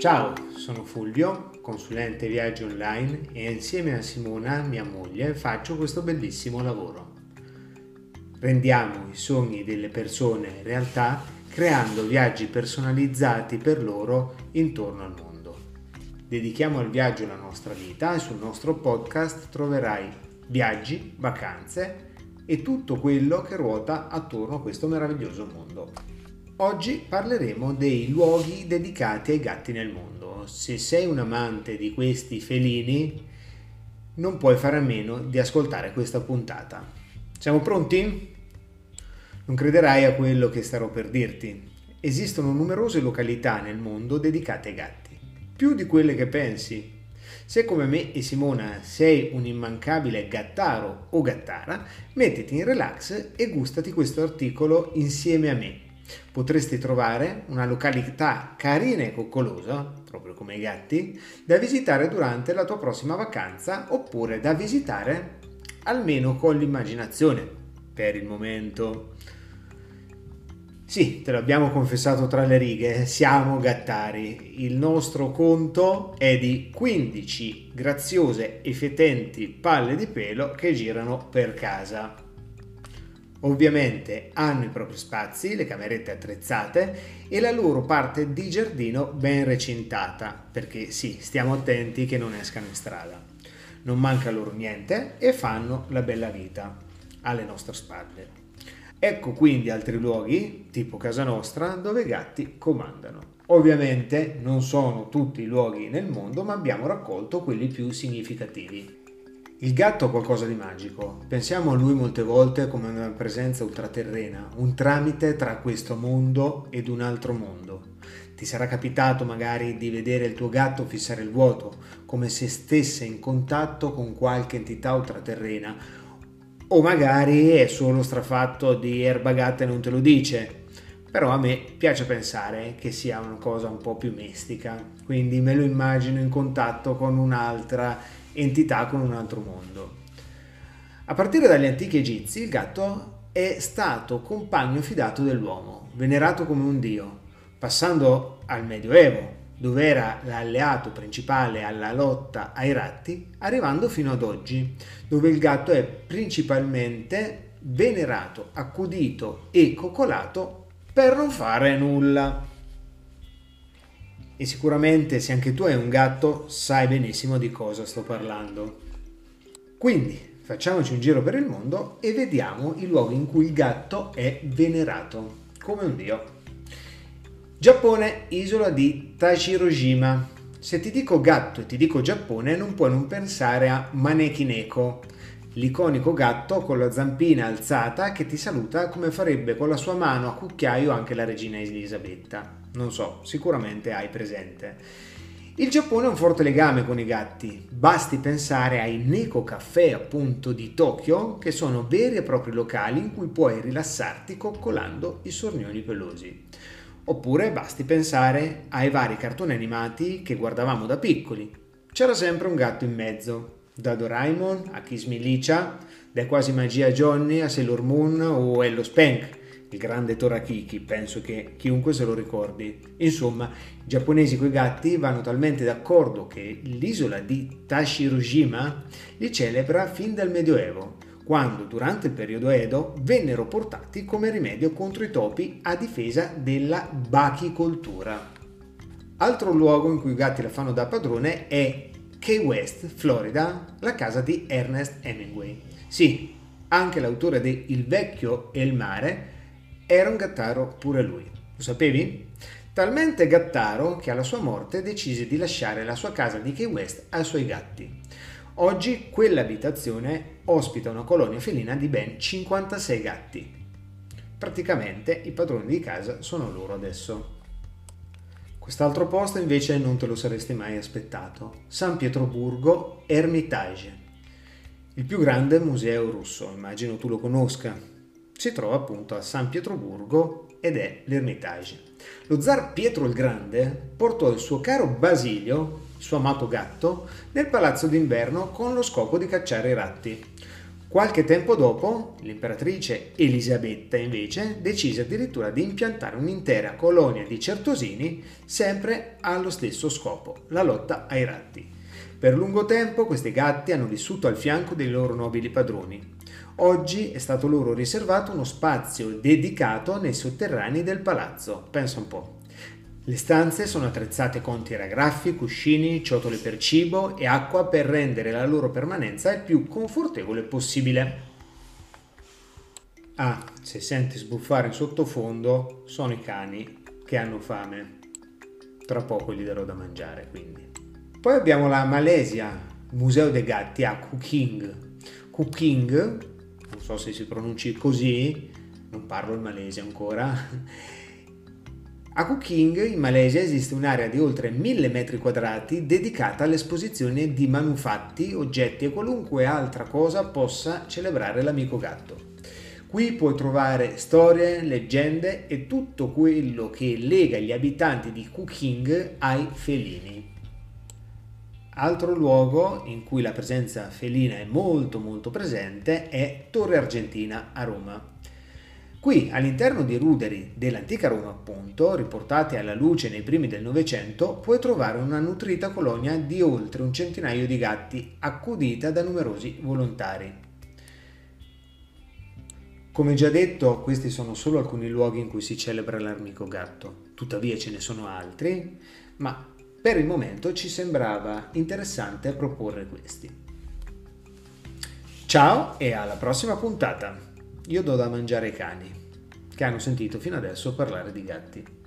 Ciao, sono Fulvio, consulente viaggi online e insieme a Simona, mia moglie, faccio questo bellissimo lavoro. Rendiamo i sogni delle persone realtà creando viaggi personalizzati per loro intorno al mondo. Dedichiamo al viaggio la nostra vita e sul nostro podcast troverai viaggi, vacanze e tutto quello che ruota attorno a questo meraviglioso mondo. Oggi parleremo dei luoghi dedicati ai gatti nel mondo. Se sei un amante di questi felini, non puoi fare a meno di ascoltare questa puntata. Siamo pronti? Non crederai a quello che starò per dirti. Esistono numerose località nel mondo dedicate ai gatti, più di quelle che pensi. Se come me e Simona sei un immancabile gattaro o gattara, mettiti in relax e gustati questo articolo insieme a me potresti trovare una località carina e coccolosa, proprio come i gatti, da visitare durante la tua prossima vacanza oppure da visitare almeno con l'immaginazione per il momento. Sì, te l'abbiamo confessato tra le righe, siamo gattari. Il nostro conto è di 15 graziose e fetenti palle di pelo che girano per casa. Ovviamente hanno i propri spazi, le camerette attrezzate e la loro parte di giardino ben recintata, perché sì, stiamo attenti che non escano in strada. Non manca loro niente e fanno la bella vita alle nostre spalle. Ecco quindi altri luoghi, tipo casa nostra, dove i gatti comandano. Ovviamente non sono tutti i luoghi nel mondo, ma abbiamo raccolto quelli più significativi. Il gatto ha qualcosa di magico. Pensiamo a lui molte volte come una presenza ultraterrena, un tramite tra questo mondo ed un altro mondo. Ti sarà capitato magari di vedere il tuo gatto fissare il vuoto, come se stesse in contatto con qualche entità ultraterrena, o magari è solo strafatto di erba gatta e non te lo dice. Però a me piace pensare che sia una cosa un po' più mistica, quindi me lo immagino in contatto con un'altra entità con un altro mondo. A partire dagli antichi egizi il gatto è stato compagno fidato dell'uomo, venerato come un dio, passando al Medioevo, dove era l'alleato principale alla lotta ai ratti, arrivando fino ad oggi, dove il gatto è principalmente venerato, accudito e coccolato per non fare nulla. E sicuramente se anche tu hai un gatto sai benissimo di cosa sto parlando. Quindi facciamoci un giro per il mondo e vediamo i luoghi in cui il gatto è venerato come un dio. Giappone, isola di Tachirojima. Se ti dico gatto e ti dico Giappone non puoi non pensare a Maneki Neko, l'iconico gatto con la zampina alzata che ti saluta come farebbe con la sua mano a cucchiaio anche la regina Elisabetta. Non so, sicuramente hai presente. Il Giappone ha un forte legame con i gatti, basti pensare ai Neko Caffè appunto di Tokyo, che sono veri e propri locali in cui puoi rilassarti coccolando i sornioni pelosi. Oppure basti pensare ai vari cartoni animati che guardavamo da piccoli. C'era sempre un gatto in mezzo, da Doraemon a Kiss Milicia, da Quasi Magia Johnny a Sailor Moon o Ello Spank, il grande Torakiki, penso che chiunque se lo ricordi. Insomma, i giapponesi coi gatti vanno talmente d'accordo che l'isola di Tashirojima li celebra fin dal Medioevo, quando durante il periodo Edo vennero portati come rimedio contro i topi a difesa della bachicoltura. Altro luogo in cui i gatti la fanno da padrone è Key West, Florida, la casa di Ernest Hemingway. Sì, anche l'autore di Il vecchio e il mare era un gattaro pure lui. Lo sapevi? Talmente gattaro che alla sua morte decise di lasciare la sua casa di Key West ai suoi gatti. Oggi quell'abitazione ospita una colonia felina di ben 56 gatti. Praticamente i padroni di casa sono loro adesso. Quest'altro posto invece non te lo saresti mai aspettato. San Pietroburgo Ermitage, il più grande museo russo, immagino tu lo conosca. Si trova appunto a San Pietroburgo ed è l'Ermitage. Lo zar Pietro il Grande portò il suo caro Basilio, il suo amato gatto, nel palazzo d'inverno con lo scopo di cacciare i ratti. Qualche tempo dopo, l'imperatrice Elisabetta invece decise addirittura di impiantare un'intera colonia di certosini sempre allo stesso scopo, la lotta ai ratti. Per lungo tempo questi gatti hanno vissuto al fianco dei loro nobili padroni. Oggi è stato loro riservato uno spazio dedicato nei sotterranei del palazzo. Pensa un po'. Le stanze sono attrezzate con tiragraffi, cuscini, ciotole per cibo e acqua per rendere la loro permanenza il più confortevole possibile. Ah, se senti sbuffare in sottofondo, sono i cani che hanno fame. Tra poco gli darò da mangiare, quindi. Poi abbiamo la Malesia, Museo dei Gatti a Kuking. Kuking, non so se si pronunci così, non parlo il malese ancora a Kuching, in Malesia, esiste un'area di oltre 1000 metri quadrati dedicata all'esposizione di manufatti, oggetti e qualunque altra cosa possa celebrare l'amico gatto. Qui puoi trovare storie, leggende e tutto quello che lega gli abitanti di Kuching ai felini. Altro luogo in cui la presenza felina è molto molto presente è Torre Argentina a Roma. Qui, all'interno di ruderi dell'antica Roma, appunto, riportati alla luce nei primi del Novecento, puoi trovare una nutrita colonia di oltre un centinaio di gatti, accudita da numerosi volontari. Come già detto, questi sono solo alcuni luoghi in cui si celebra l'armico gatto, tuttavia ce ne sono altri, ma per il momento ci sembrava interessante proporre questi. Ciao e alla prossima puntata! Io do da mangiare ai cani, che hanno sentito fino adesso parlare di gatti.